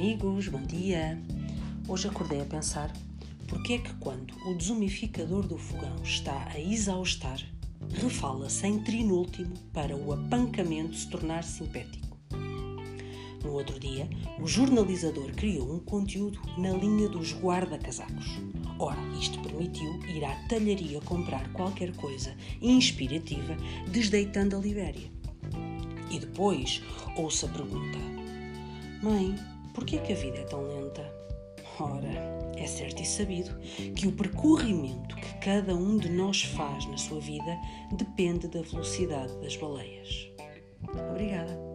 amigos, bom dia! Hoje acordei a pensar porque é que quando o desumificador do fogão está a exaustar, refala sem trinúltimo para o apancamento se tornar simpético. No outro dia, o jornalizador criou um conteúdo na linha dos guarda-casacos. Ora, isto permitiu ir à talharia comprar qualquer coisa inspirativa, desdeitando a Libéria. E depois ouço a pergunta: Mãe, por que, é que a vida é tão lenta? Ora, é certo e sabido que o percorrimento que cada um de nós faz na sua vida depende da velocidade das baleias. Obrigada.